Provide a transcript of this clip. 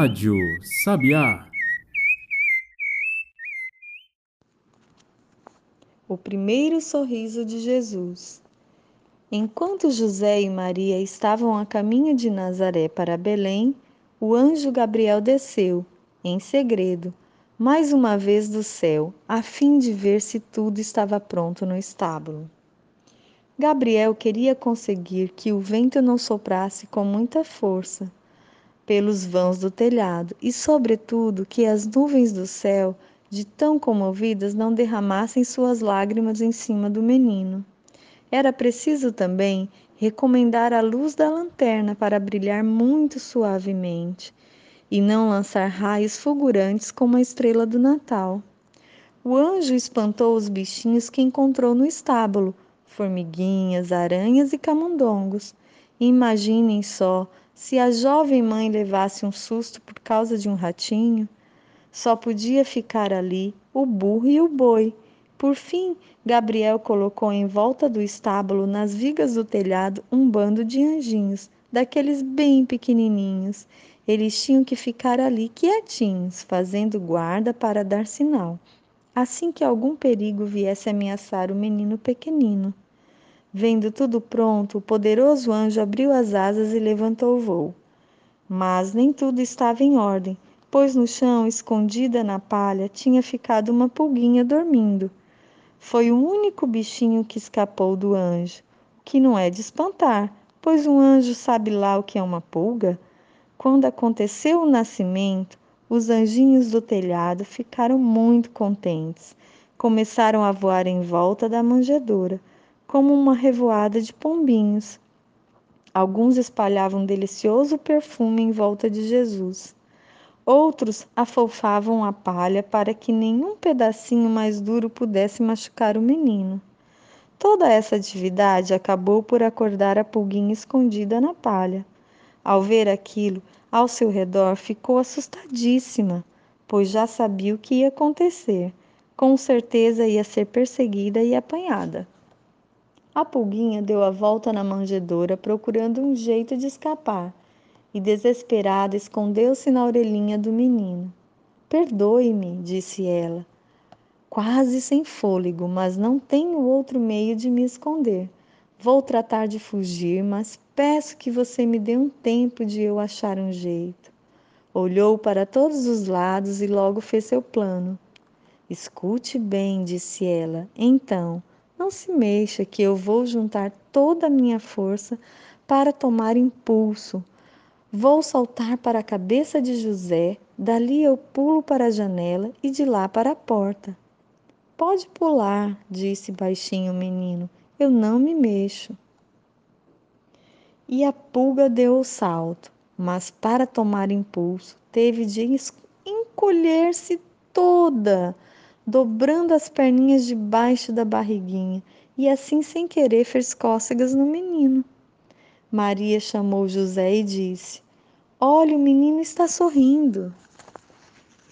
Rádio Sabiá. O primeiro sorriso de Jesus. Enquanto José e Maria estavam a caminho de Nazaré para Belém, o anjo Gabriel desceu, em segredo, mais uma vez do céu, a fim de ver se tudo estava pronto no estábulo. Gabriel queria conseguir que o vento não soprasse com muita força pelos vãos do telhado e, sobretudo, que as nuvens do céu, de tão comovidas, não derramassem suas lágrimas em cima do menino. Era preciso também recomendar a luz da lanterna para brilhar muito suavemente e não lançar raios fulgurantes como a estrela do Natal. O anjo espantou os bichinhos que encontrou no estábulo, formiguinhas, aranhas e camundongos. Imaginem só se a jovem mãe levasse um susto por causa de um ratinho. Só podia ficar ali o burro e o boi. Por fim, Gabriel colocou em volta do estábulo, nas vigas do telhado, um bando de anjinhos, daqueles bem pequenininhos. Eles tinham que ficar ali quietinhos, fazendo guarda para dar sinal, assim que algum perigo viesse ameaçar o menino pequenino. Vendo tudo pronto, o poderoso anjo abriu as asas e levantou o voo. Mas nem tudo estava em ordem, pois no chão, escondida na palha, tinha ficado uma pulguinha dormindo. Foi o único bichinho que escapou do anjo, o que não é de espantar, pois um anjo sabe lá o que é uma pulga. Quando aconteceu o nascimento, os anjinhos do telhado ficaram muito contentes. Começaram a voar em volta da manjedoura como uma revoada de pombinhos. Alguns espalhavam delicioso perfume em volta de Jesus. Outros afofavam a palha para que nenhum pedacinho mais duro pudesse machucar o menino. Toda essa atividade acabou por acordar a pulguinha escondida na palha. Ao ver aquilo, ao seu redor ficou assustadíssima, pois já sabia o que ia acontecer. Com certeza ia ser perseguida e apanhada. A pulguinha deu a volta na manjedoura procurando um jeito de escapar e, desesperada, escondeu-se na orelhinha do menino. Perdoe-me, disse ela, quase sem fôlego, mas não tenho outro meio de me esconder. Vou tratar de fugir, mas peço que você me dê um tempo de eu achar um jeito. Olhou para todos os lados e logo fez seu plano. Escute bem, disse ela. Então, não se mexa, que eu vou juntar toda a minha força para tomar impulso. Vou saltar para a cabeça de José, dali eu pulo para a janela e de lá para a porta. Pode pular, disse baixinho o menino, eu não me mexo. E a pulga deu o salto, mas para tomar impulso teve de encolher-se toda dobrando as perninhas debaixo da barriguinha, e assim sem querer fez cócegas no menino. Maria chamou José e disse: Olha, o menino está sorrindo.